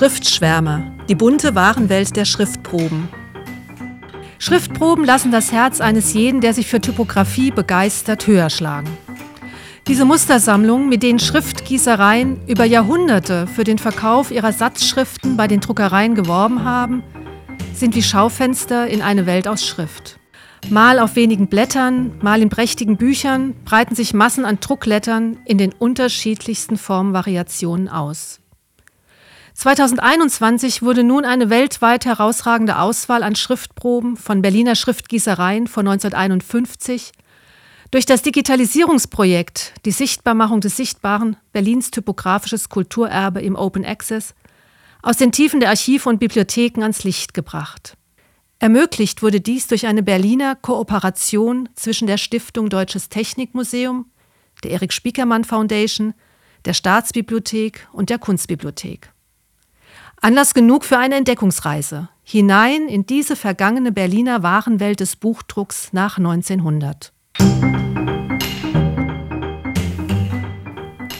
Schriftschwärmer, die bunte Warenwelt der Schriftproben. Schriftproben lassen das Herz eines jeden, der sich für Typografie begeistert, höher schlagen. Diese Mustersammlungen, mit denen Schriftgießereien über Jahrhunderte für den Verkauf ihrer Satzschriften bei den Druckereien geworben haben, sind wie Schaufenster in eine Welt aus Schrift. Mal auf wenigen Blättern, mal in prächtigen Büchern breiten sich Massen an Drucklettern in den unterschiedlichsten Formvariationen aus. 2021 wurde nun eine weltweit herausragende Auswahl an Schriftproben von Berliner Schriftgießereien von 1951 durch das Digitalisierungsprojekt Die Sichtbarmachung des Sichtbaren Berlins typografisches Kulturerbe im Open Access aus den Tiefen der Archive und Bibliotheken ans Licht gebracht. Ermöglicht wurde dies durch eine Berliner Kooperation zwischen der Stiftung Deutsches Technikmuseum, der Erich Spiekermann Foundation, der Staatsbibliothek und der Kunstbibliothek. Anlass genug für eine Entdeckungsreise hinein in diese vergangene Berliner Warenwelt des Buchdrucks nach 1900.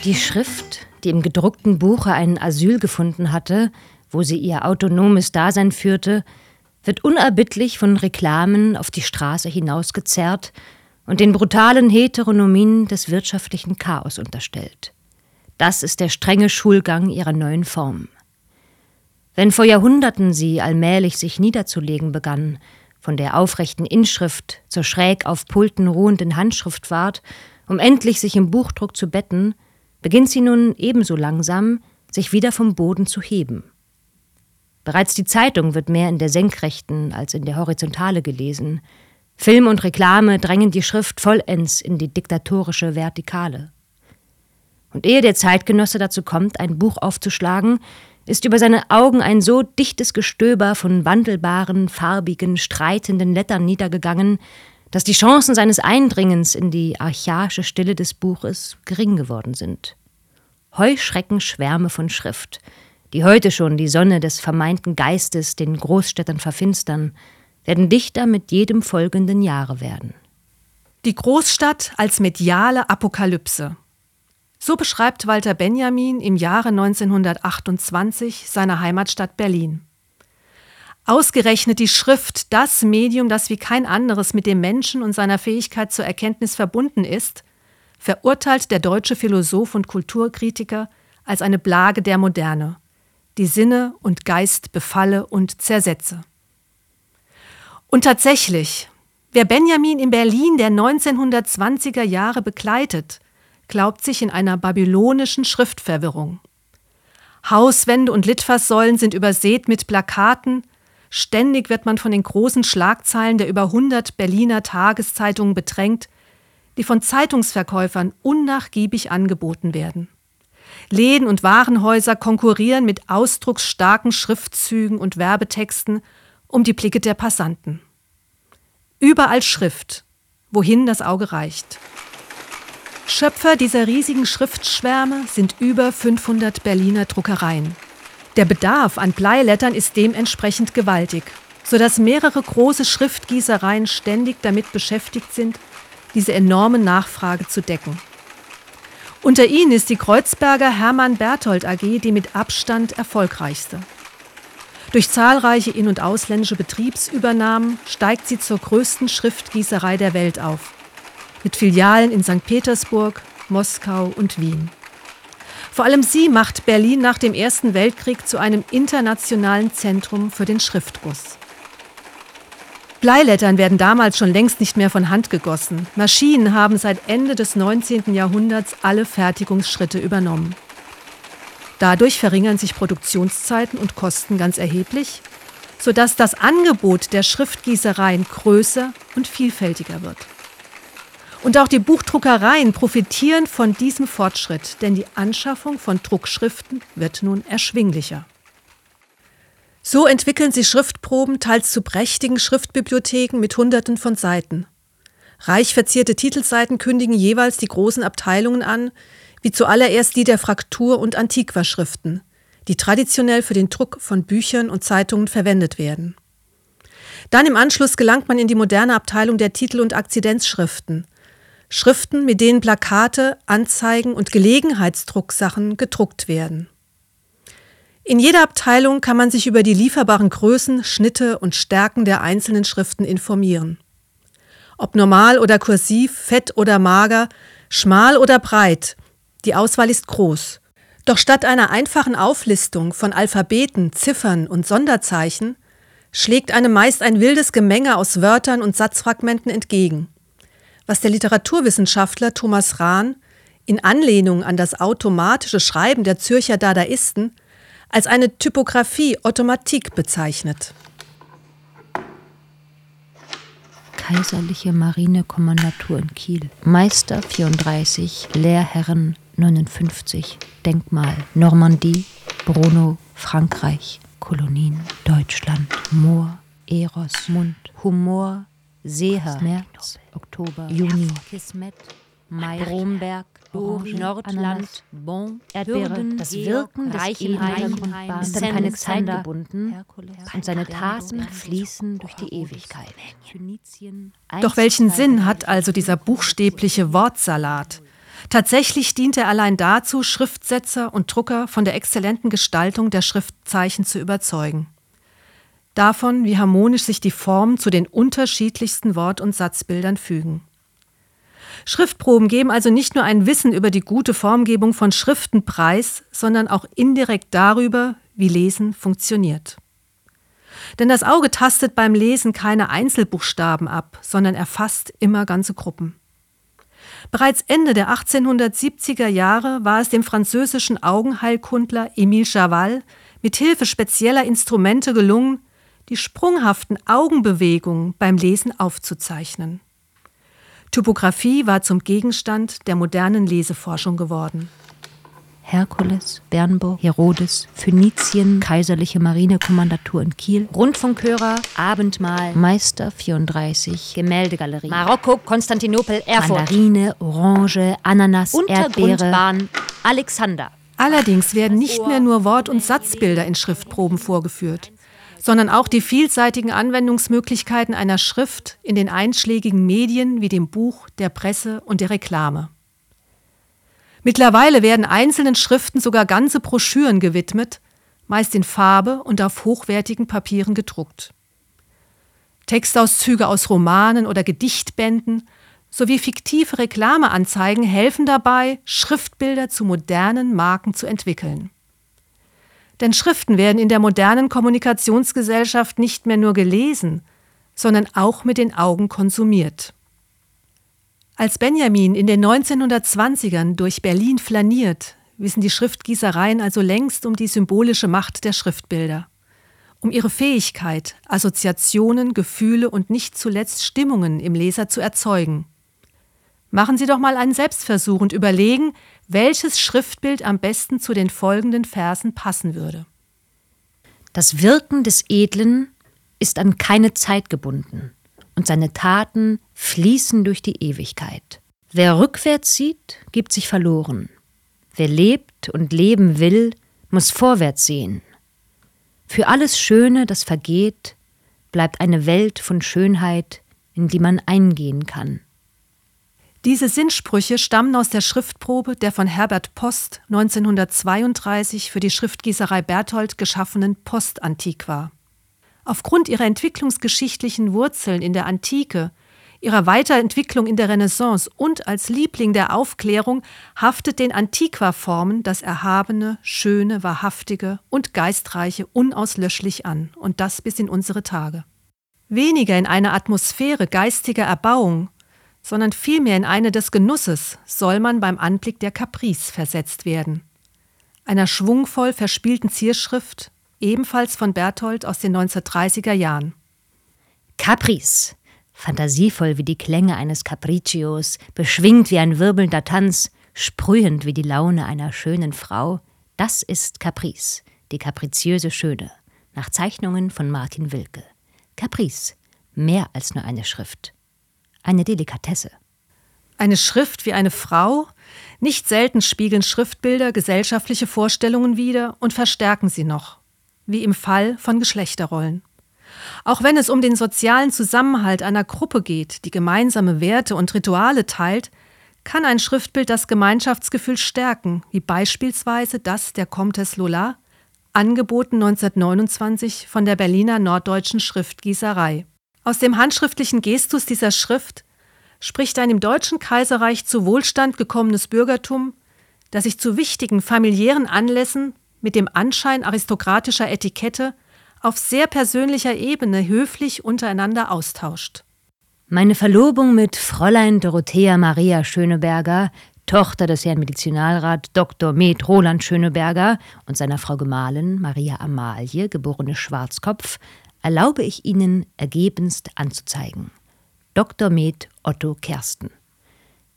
Die Schrift, die im gedruckten Buche ein Asyl gefunden hatte, wo sie ihr autonomes Dasein führte, wird unerbittlich von Reklamen auf die Straße hinausgezerrt und den brutalen Heteronomien des wirtschaftlichen Chaos unterstellt. Das ist der strenge Schulgang ihrer neuen Form. Wenn vor Jahrhunderten sie allmählich sich niederzulegen begann, von der aufrechten Inschrift zur schräg auf Pulten ruhenden Handschrift ward, um endlich sich im Buchdruck zu betten, beginnt sie nun ebenso langsam, sich wieder vom Boden zu heben. Bereits die Zeitung wird mehr in der Senkrechten als in der Horizontale gelesen. Film und Reklame drängen die Schrift vollends in die diktatorische Vertikale. Und ehe der Zeitgenosse dazu kommt, ein Buch aufzuschlagen, ist über seine Augen ein so dichtes Gestöber von wandelbaren, farbigen, streitenden Lettern niedergegangen, dass die Chancen seines Eindringens in die archaische Stille des Buches gering geworden sind. Heuschreckenschwärme von Schrift, die heute schon die Sonne des vermeinten Geistes den Großstädtern verfinstern, werden dichter mit jedem folgenden Jahre werden. Die Großstadt als mediale Apokalypse. So beschreibt Walter Benjamin im Jahre 1928 seine Heimatstadt Berlin. Ausgerechnet die Schrift, das Medium, das wie kein anderes mit dem Menschen und seiner Fähigkeit zur Erkenntnis verbunden ist, verurteilt der deutsche Philosoph und Kulturkritiker als eine Plage der Moderne die Sinne und Geist befalle und zersetze. Und tatsächlich, wer Benjamin in Berlin der 1920er Jahre begleitet, glaubt sich in einer babylonischen Schriftverwirrung. Hauswände und Litfaßsäulen sind übersät mit Plakaten, ständig wird man von den großen Schlagzeilen der über 100 Berliner Tageszeitungen bedrängt, die von Zeitungsverkäufern unnachgiebig angeboten werden. Läden und Warenhäuser konkurrieren mit ausdrucksstarken Schriftzügen und Werbetexten um die Blicke der Passanten. Überall Schrift, wohin das Auge reicht. Schöpfer dieser riesigen Schriftschwärme sind über 500 Berliner Druckereien. Der Bedarf an Bleilettern ist dementsprechend gewaltig, sodass mehrere große Schriftgießereien ständig damit beschäftigt sind, diese enorme Nachfrage zu decken. Unter ihnen ist die Kreuzberger Hermann Berthold AG die mit Abstand erfolgreichste. Durch zahlreiche in- und ausländische Betriebsübernahmen steigt sie zur größten Schriftgießerei der Welt auf, mit Filialen in St. Petersburg, Moskau und Wien. Vor allem sie macht Berlin nach dem Ersten Weltkrieg zu einem internationalen Zentrum für den Schriftguss. Bleilettern werden damals schon längst nicht mehr von Hand gegossen. Maschinen haben seit Ende des 19. Jahrhunderts alle Fertigungsschritte übernommen. Dadurch verringern sich Produktionszeiten und Kosten ganz erheblich, sodass das Angebot der Schriftgießereien größer und vielfältiger wird. Und auch die Buchdruckereien profitieren von diesem Fortschritt, denn die Anschaffung von Druckschriften wird nun erschwinglicher. So entwickeln sie Schriftproben teils zu prächtigen Schriftbibliotheken mit Hunderten von Seiten. Reich verzierte Titelseiten kündigen jeweils die großen Abteilungen an, wie zuallererst die der Fraktur- und Antiquaschriften, die traditionell für den Druck von Büchern und Zeitungen verwendet werden. Dann im Anschluss gelangt man in die moderne Abteilung der Titel- und Akzidenzschriften, Schriften, mit denen Plakate, Anzeigen und Gelegenheitsdrucksachen gedruckt werden. In jeder Abteilung kann man sich über die lieferbaren Größen, Schnitte und Stärken der einzelnen Schriften informieren. Ob normal oder kursiv, fett oder mager, schmal oder breit, die Auswahl ist groß. Doch statt einer einfachen Auflistung von Alphabeten, Ziffern und Sonderzeichen schlägt einem meist ein wildes Gemenge aus Wörtern und Satzfragmenten entgegen, was der Literaturwissenschaftler Thomas Rahn in Anlehnung an das automatische Schreiben der Zürcher Dadaisten als eine Typografie Automatik bezeichnet. Kaiserliche Marinekommandatur in Kiel. Meister 34, Lehrherren 59, Denkmal Normandie, Bruno, Frankreich, Kolonien, Deutschland, Moor, Eros, Mund, Humor, Seher, März, Oktober, Juni, Kismet, Mai, Bromberg, Dori, Nordland, Bon, Erdbeere, das Wirken des Edelheim ist an keine Zeit gebunden und seine Taten fließen durch die Ewigkeit. Doch welchen Sinn hat also dieser buchstäbliche Wortsalat? Tatsächlich dient er allein dazu, Schriftsetzer und Drucker von der exzellenten Gestaltung der Schriftzeichen zu überzeugen. Davon, wie harmonisch sich die Formen zu den unterschiedlichsten Wort- und Satzbildern fügen. Schriftproben geben also nicht nur ein Wissen über die gute Formgebung von Schriften preis, sondern auch indirekt darüber, wie Lesen funktioniert. Denn das Auge tastet beim Lesen keine Einzelbuchstaben ab, sondern erfasst immer ganze Gruppen. Bereits Ende der 1870er Jahre war es dem französischen Augenheilkundler Emile Chaval mit Hilfe spezieller Instrumente gelungen, die sprunghaften Augenbewegungen beim Lesen aufzuzeichnen. Typografie war zum Gegenstand der modernen Leseforschung geworden. Herkules, Bernburg, Herodes, Phönizien, Kaiserliche Marinekommandatur in Kiel, Rundfunkhörer, Abendmahl, Meister 34, Gemäldegalerie, Marokko, Konstantinopel, Erfurt, Mandarine, Orange, Ananas, Erdbeere, Alexander. Allerdings werden nicht mehr nur Wort- und Satzbilder in Schriftproben vorgeführt sondern auch die vielseitigen Anwendungsmöglichkeiten einer Schrift in den einschlägigen Medien wie dem Buch, der Presse und der Reklame. Mittlerweile werden einzelnen Schriften sogar ganze Broschüren gewidmet, meist in Farbe und auf hochwertigen Papieren gedruckt. Textauszüge aus Romanen oder Gedichtbänden sowie fiktive Reklameanzeigen helfen dabei, Schriftbilder zu modernen Marken zu entwickeln. Denn Schriften werden in der modernen Kommunikationsgesellschaft nicht mehr nur gelesen, sondern auch mit den Augen konsumiert. Als Benjamin in den 1920ern durch Berlin flaniert, wissen die Schriftgießereien also längst um die symbolische Macht der Schriftbilder, um ihre Fähigkeit, Assoziationen, Gefühle und nicht zuletzt Stimmungen im Leser zu erzeugen. Machen Sie doch mal einen Selbstversuch und überlegen, welches Schriftbild am besten zu den folgenden Versen passen würde. Das Wirken des Edlen ist an keine Zeit gebunden und seine Taten fließen durch die Ewigkeit. Wer rückwärts sieht, gibt sich verloren. Wer lebt und leben will, muss vorwärts sehen. Für alles Schöne, das vergeht, bleibt eine Welt von Schönheit, in die man eingehen kann. Diese Sinnsprüche stammen aus der Schriftprobe der von Herbert Post 1932 für die Schriftgießerei Berthold geschaffenen Postantiqua. Aufgrund ihrer entwicklungsgeschichtlichen Wurzeln in der Antike, ihrer Weiterentwicklung in der Renaissance und als Liebling der Aufklärung haftet den Antiqua-Formen das Erhabene, Schöne, Wahrhaftige und Geistreiche unauslöschlich an, und das bis in unsere Tage. Weniger in eine Atmosphäre geistiger Erbauung sondern vielmehr in eine des Genusses soll man beim Anblick der Caprice versetzt werden. Einer schwungvoll verspielten Zierschrift, ebenfalls von Berthold aus den 1930er Jahren. Caprice, fantasievoll wie die Klänge eines Capriccios, beschwingt wie ein wirbelnder Tanz, sprühend wie die Laune einer schönen Frau, das ist Caprice, die kapriziöse Schöne, nach Zeichnungen von Martin Wilke. Caprice, mehr als nur eine Schrift eine Delikatesse. Eine Schrift wie eine Frau? Nicht selten spiegeln Schriftbilder gesellschaftliche Vorstellungen wider und verstärken sie noch, wie im Fall von Geschlechterrollen. Auch wenn es um den sozialen Zusammenhalt einer Gruppe geht, die gemeinsame Werte und Rituale teilt, kann ein Schriftbild das Gemeinschaftsgefühl stärken, wie beispielsweise das der Comtesse Lola, angeboten 1929 von der Berliner Norddeutschen Schriftgießerei. Aus dem handschriftlichen Gestus dieser Schrift spricht ein im Deutschen Kaiserreich zu Wohlstand gekommenes Bürgertum, das sich zu wichtigen familiären Anlässen mit dem Anschein aristokratischer Etikette auf sehr persönlicher Ebene höflich untereinander austauscht. Meine Verlobung mit Fräulein Dorothea Maria Schöneberger, Tochter des Herrn Medizinalrat Dr. Med Roland Schöneberger und seiner Frau Gemahlin Maria Amalie, geborene Schwarzkopf, erlaube ich Ihnen ergebenst anzuzeigen. Dr. Med Otto Kersten.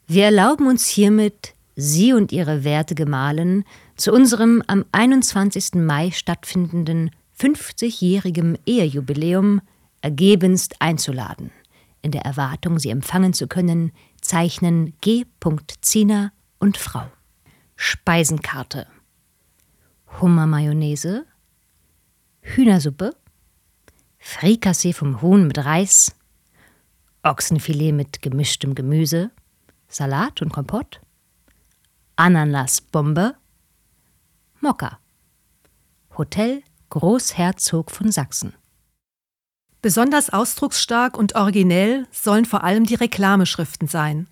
Wir erlauben uns hiermit, Sie und Ihre werte Gemahlin zu unserem am 21. Mai stattfindenden 50-jährigen Ehejubiläum ergebenst einzuladen in der Erwartung, sie empfangen zu können, zeichnen G. Ziener und Frau. Speisenkarte Hummermayonnaise, Hühnersuppe, Frikassee vom Huhn mit Reis, Ochsenfilet mit gemischtem Gemüse, Salat und Kompott, Ananasbombe, Mokka, Hotel Großherzog von Sachsen. Besonders ausdrucksstark und originell sollen vor allem die Reklameschriften sein,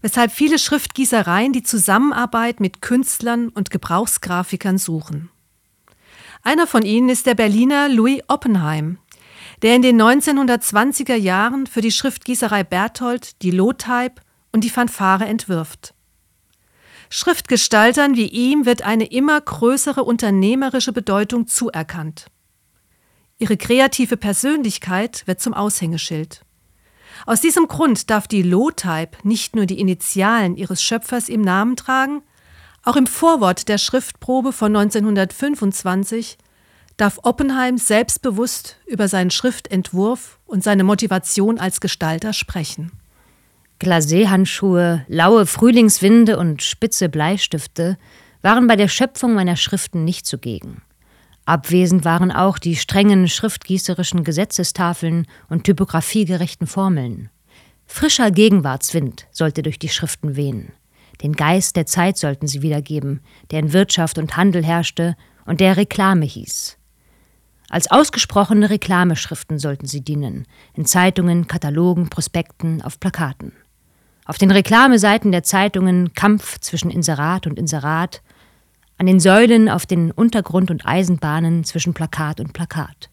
weshalb viele Schriftgießereien die Zusammenarbeit mit Künstlern und Gebrauchsgrafikern suchen. Einer von ihnen ist der Berliner Louis Oppenheim, der in den 1920er Jahren für die Schriftgießerei Berthold die Lotype und die Fanfare entwirft. Schriftgestaltern wie ihm wird eine immer größere unternehmerische Bedeutung zuerkannt. Ihre kreative Persönlichkeit wird zum Aushängeschild. Aus diesem Grund darf die Low-Type nicht nur die Initialen ihres Schöpfers im Namen tragen, auch im Vorwort der Schriftprobe von 1925 darf Oppenheim selbstbewusst über seinen Schriftentwurf und seine Motivation als Gestalter sprechen. Glaséhandschuhe, laue Frühlingswinde und spitze Bleistifte waren bei der Schöpfung meiner Schriften nicht zugegen. Abwesend waren auch die strengen schriftgießerischen Gesetzestafeln und typografiegerechten Formeln. Frischer Gegenwartswind sollte durch die Schriften wehen. Den Geist der Zeit sollten sie wiedergeben, der in Wirtschaft und Handel herrschte und der Reklame hieß. Als ausgesprochene Reklameschriften sollten sie dienen, in Zeitungen, Katalogen, Prospekten, auf Plakaten. Auf den Reklameseiten der Zeitungen Kampf zwischen Inserat und Inserat, an den Säulen auf den Untergrund- und Eisenbahnen zwischen Plakat und Plakat.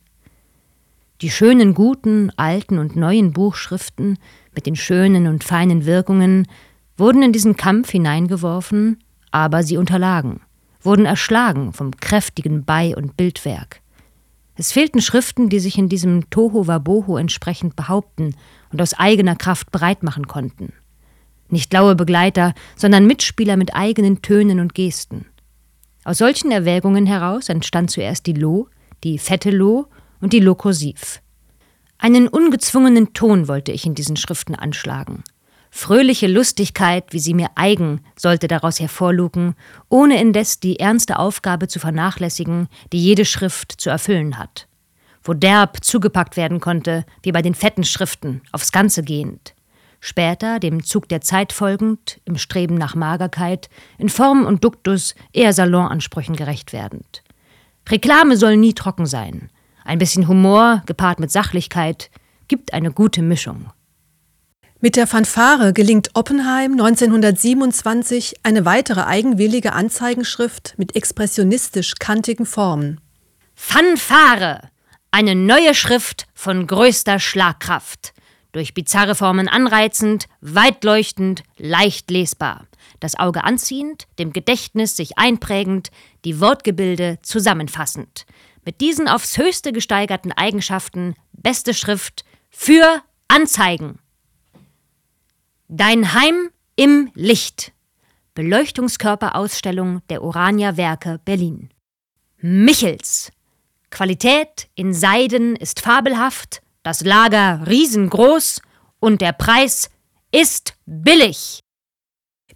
Die schönen, guten, alten und neuen Buchschriften mit den schönen und feinen Wirkungen wurden in diesen Kampf hineingeworfen, aber sie unterlagen, wurden erschlagen vom kräftigen Bei- und Bildwerk. Es fehlten Schriften, die sich in diesem Toho Waboho entsprechend behaupten und aus eigener Kraft breit machen konnten. Nicht laue Begleiter, sondern Mitspieler mit eigenen Tönen und Gesten. Aus solchen Erwägungen heraus entstand zuerst die Lo, die fette Lo und die Lo kursiv. Einen ungezwungenen Ton wollte ich in diesen Schriften anschlagen. Fröhliche Lustigkeit, wie sie mir eigen, sollte daraus hervorlugen, ohne indes die ernste Aufgabe zu vernachlässigen, die jede Schrift zu erfüllen hat. Wo derb zugepackt werden konnte, wie bei den fetten Schriften, aufs Ganze gehend später, dem Zug der Zeit folgend, im Streben nach Magerkeit, in Form und Duktus eher Salonansprüchen gerecht werdend. Reklame soll nie trocken sein. Ein bisschen Humor, gepaart mit Sachlichkeit, gibt eine gute Mischung. Mit der Fanfare gelingt Oppenheim 1927 eine weitere eigenwillige Anzeigenschrift mit expressionistisch kantigen Formen. Fanfare! Eine neue Schrift von größter Schlagkraft durch bizarre Formen anreizend, weitleuchtend, leicht lesbar, das Auge anziehend, dem Gedächtnis sich einprägend, die Wortgebilde zusammenfassend. Mit diesen aufs höchste gesteigerten Eigenschaften beste Schrift für Anzeigen. Dein Heim im Licht. Beleuchtungskörperausstellung der Orania Werke Berlin. Michels. Qualität in Seiden ist fabelhaft, das Lager riesengroß und der Preis ist billig.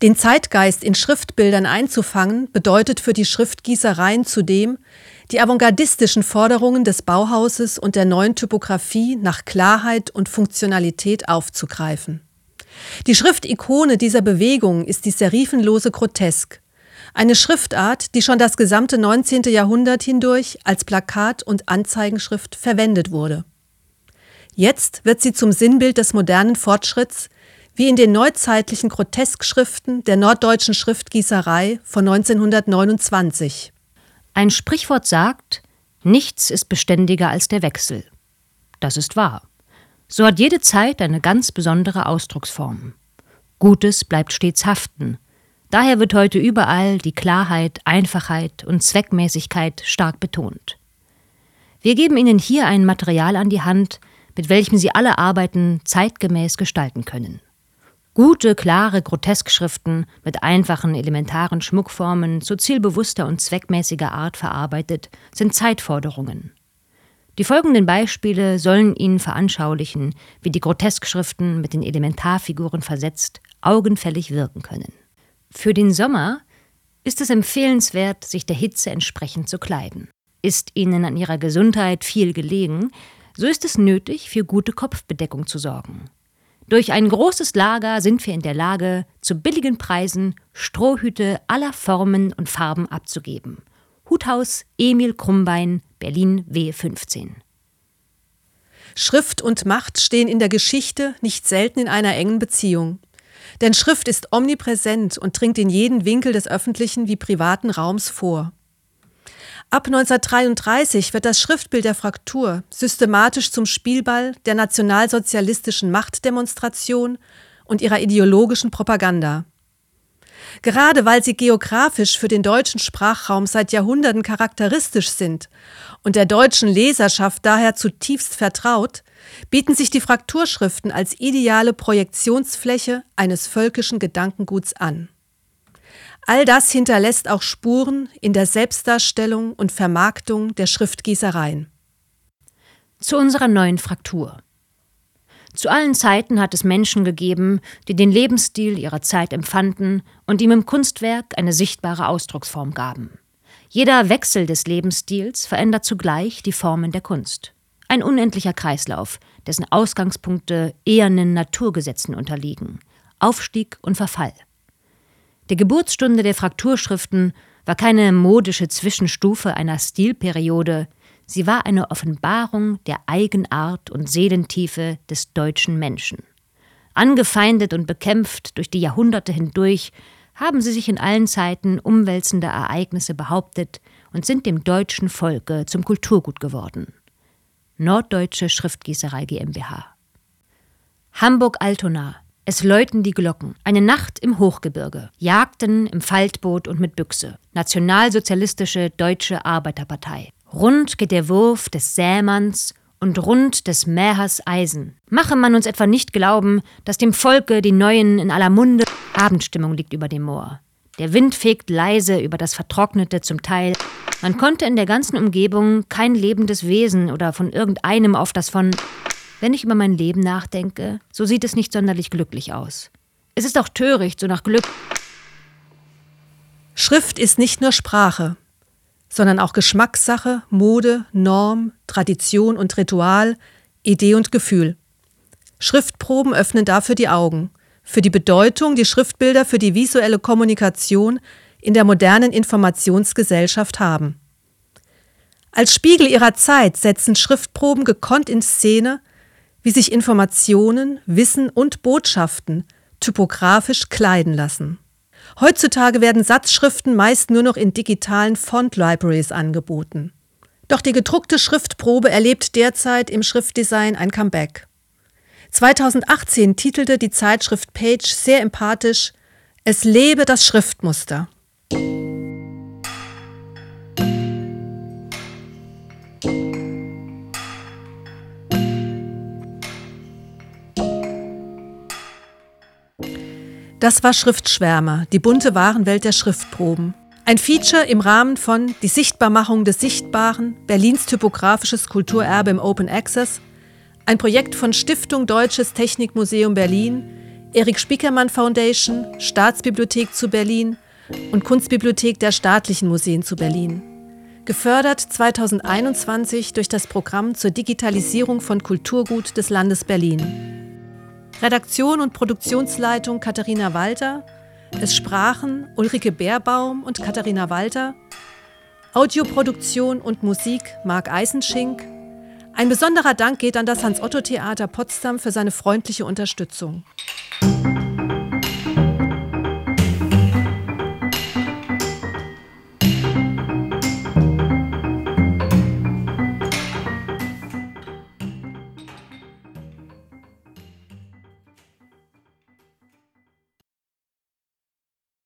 Den Zeitgeist in Schriftbildern einzufangen, bedeutet für die Schriftgießereien zudem, die avantgardistischen Forderungen des Bauhauses und der neuen Typografie nach Klarheit und Funktionalität aufzugreifen. Die Schriftikone dieser Bewegung ist die serifenlose Grotesk, Eine Schriftart, die schon das gesamte 19. Jahrhundert hindurch als Plakat- und Anzeigenschrift verwendet wurde. Jetzt wird sie zum Sinnbild des modernen Fortschritts, wie in den neuzeitlichen Groteskschriften der norddeutschen Schriftgießerei von 1929. Ein Sprichwort sagt, nichts ist beständiger als der Wechsel. Das ist wahr. So hat jede Zeit eine ganz besondere Ausdrucksform. Gutes bleibt stets haften. Daher wird heute überall die Klarheit, Einfachheit und Zweckmäßigkeit stark betont. Wir geben Ihnen hier ein Material an die Hand, mit welchem Sie alle Arbeiten zeitgemäß gestalten können. Gute, klare Groteskschriften mit einfachen, elementaren Schmuckformen zu zielbewusster und zweckmäßiger Art verarbeitet, sind Zeitforderungen. Die folgenden Beispiele sollen Ihnen veranschaulichen, wie die Groteskschriften mit den Elementarfiguren versetzt augenfällig wirken können. Für den Sommer ist es empfehlenswert, sich der Hitze entsprechend zu kleiden. Ist Ihnen an Ihrer Gesundheit viel gelegen, so ist es nötig, für gute Kopfbedeckung zu sorgen. Durch ein großes Lager sind wir in der Lage, zu billigen Preisen Strohhüte aller Formen und Farben abzugeben. Huthaus Emil Krummbein, Berlin W15. Schrift und Macht stehen in der Geschichte nicht selten in einer engen Beziehung. Denn Schrift ist omnipräsent und dringt in jeden Winkel des öffentlichen wie privaten Raums vor. Ab 1933 wird das Schriftbild der Fraktur systematisch zum Spielball der nationalsozialistischen Machtdemonstration und ihrer ideologischen Propaganda. Gerade weil sie geografisch für den deutschen Sprachraum seit Jahrhunderten charakteristisch sind und der deutschen Leserschaft daher zutiefst vertraut, bieten sich die Frakturschriften als ideale Projektionsfläche eines völkischen Gedankenguts an. All das hinterlässt auch Spuren in der Selbstdarstellung und Vermarktung der Schriftgießereien. Zu unserer neuen Fraktur. Zu allen Zeiten hat es Menschen gegeben, die den Lebensstil ihrer Zeit empfanden und ihm im Kunstwerk eine sichtbare Ausdrucksform gaben. Jeder Wechsel des Lebensstils verändert zugleich die Formen der Kunst. Ein unendlicher Kreislauf, dessen Ausgangspunkte ehernen Naturgesetzen unterliegen. Aufstieg und Verfall. Die Geburtsstunde der Frakturschriften war keine modische Zwischenstufe einer Stilperiode, sie war eine Offenbarung der Eigenart und Seelentiefe des deutschen Menschen. Angefeindet und bekämpft durch die Jahrhunderte hindurch, haben sie sich in allen Zeiten umwälzende Ereignisse behauptet und sind dem deutschen Volke zum Kulturgut geworden. Norddeutsche Schriftgießerei GmbH Hamburg-Altona es läuten die Glocken. Eine Nacht im Hochgebirge. Jagden im Faltboot und mit Büchse. Nationalsozialistische Deutsche Arbeiterpartei. Rund geht der Wurf des Sämanns und rund des Mähers Eisen. Mache man uns etwa nicht glauben, dass dem Volke die Neuen in aller Munde Abendstimmung liegt über dem Moor. Der Wind fegt leise über das Vertrocknete zum Teil. Man konnte in der ganzen Umgebung kein lebendes Wesen oder von irgendeinem auf das von wenn ich über mein Leben nachdenke, so sieht es nicht sonderlich glücklich aus. Es ist auch töricht, so nach Glück. Schrift ist nicht nur Sprache, sondern auch Geschmackssache, Mode, Norm, Tradition und Ritual, Idee und Gefühl. Schriftproben öffnen dafür die Augen, für die Bedeutung, die Schriftbilder für die visuelle Kommunikation in der modernen Informationsgesellschaft haben. Als Spiegel ihrer Zeit setzen Schriftproben gekonnt in Szene, wie sich Informationen, Wissen und Botschaften typografisch kleiden lassen. Heutzutage werden Satzschriften meist nur noch in digitalen Font-Libraries angeboten. Doch die gedruckte Schriftprobe erlebt derzeit im Schriftdesign ein Comeback. 2018 titelte die Zeitschrift Page sehr empathisch Es lebe das Schriftmuster. Das war Schriftschwärmer, die bunte Warenwelt der Schriftproben. Ein Feature im Rahmen von Die Sichtbarmachung des Sichtbaren, Berlins typografisches Kulturerbe im Open Access, ein Projekt von Stiftung Deutsches Technikmuseum Berlin, Erik Spiekermann Foundation, Staatsbibliothek zu Berlin und Kunstbibliothek der Staatlichen Museen zu Berlin. Gefördert 2021 durch das Programm zur Digitalisierung von Kulturgut des Landes Berlin. Redaktion und Produktionsleitung Katharina Walter, Es sprachen Ulrike Beerbaum und Katharina Walter, Audioproduktion und Musik Marc Eisenschink. Ein besonderer Dank geht an das Hans-Otto-Theater Potsdam für seine freundliche Unterstützung.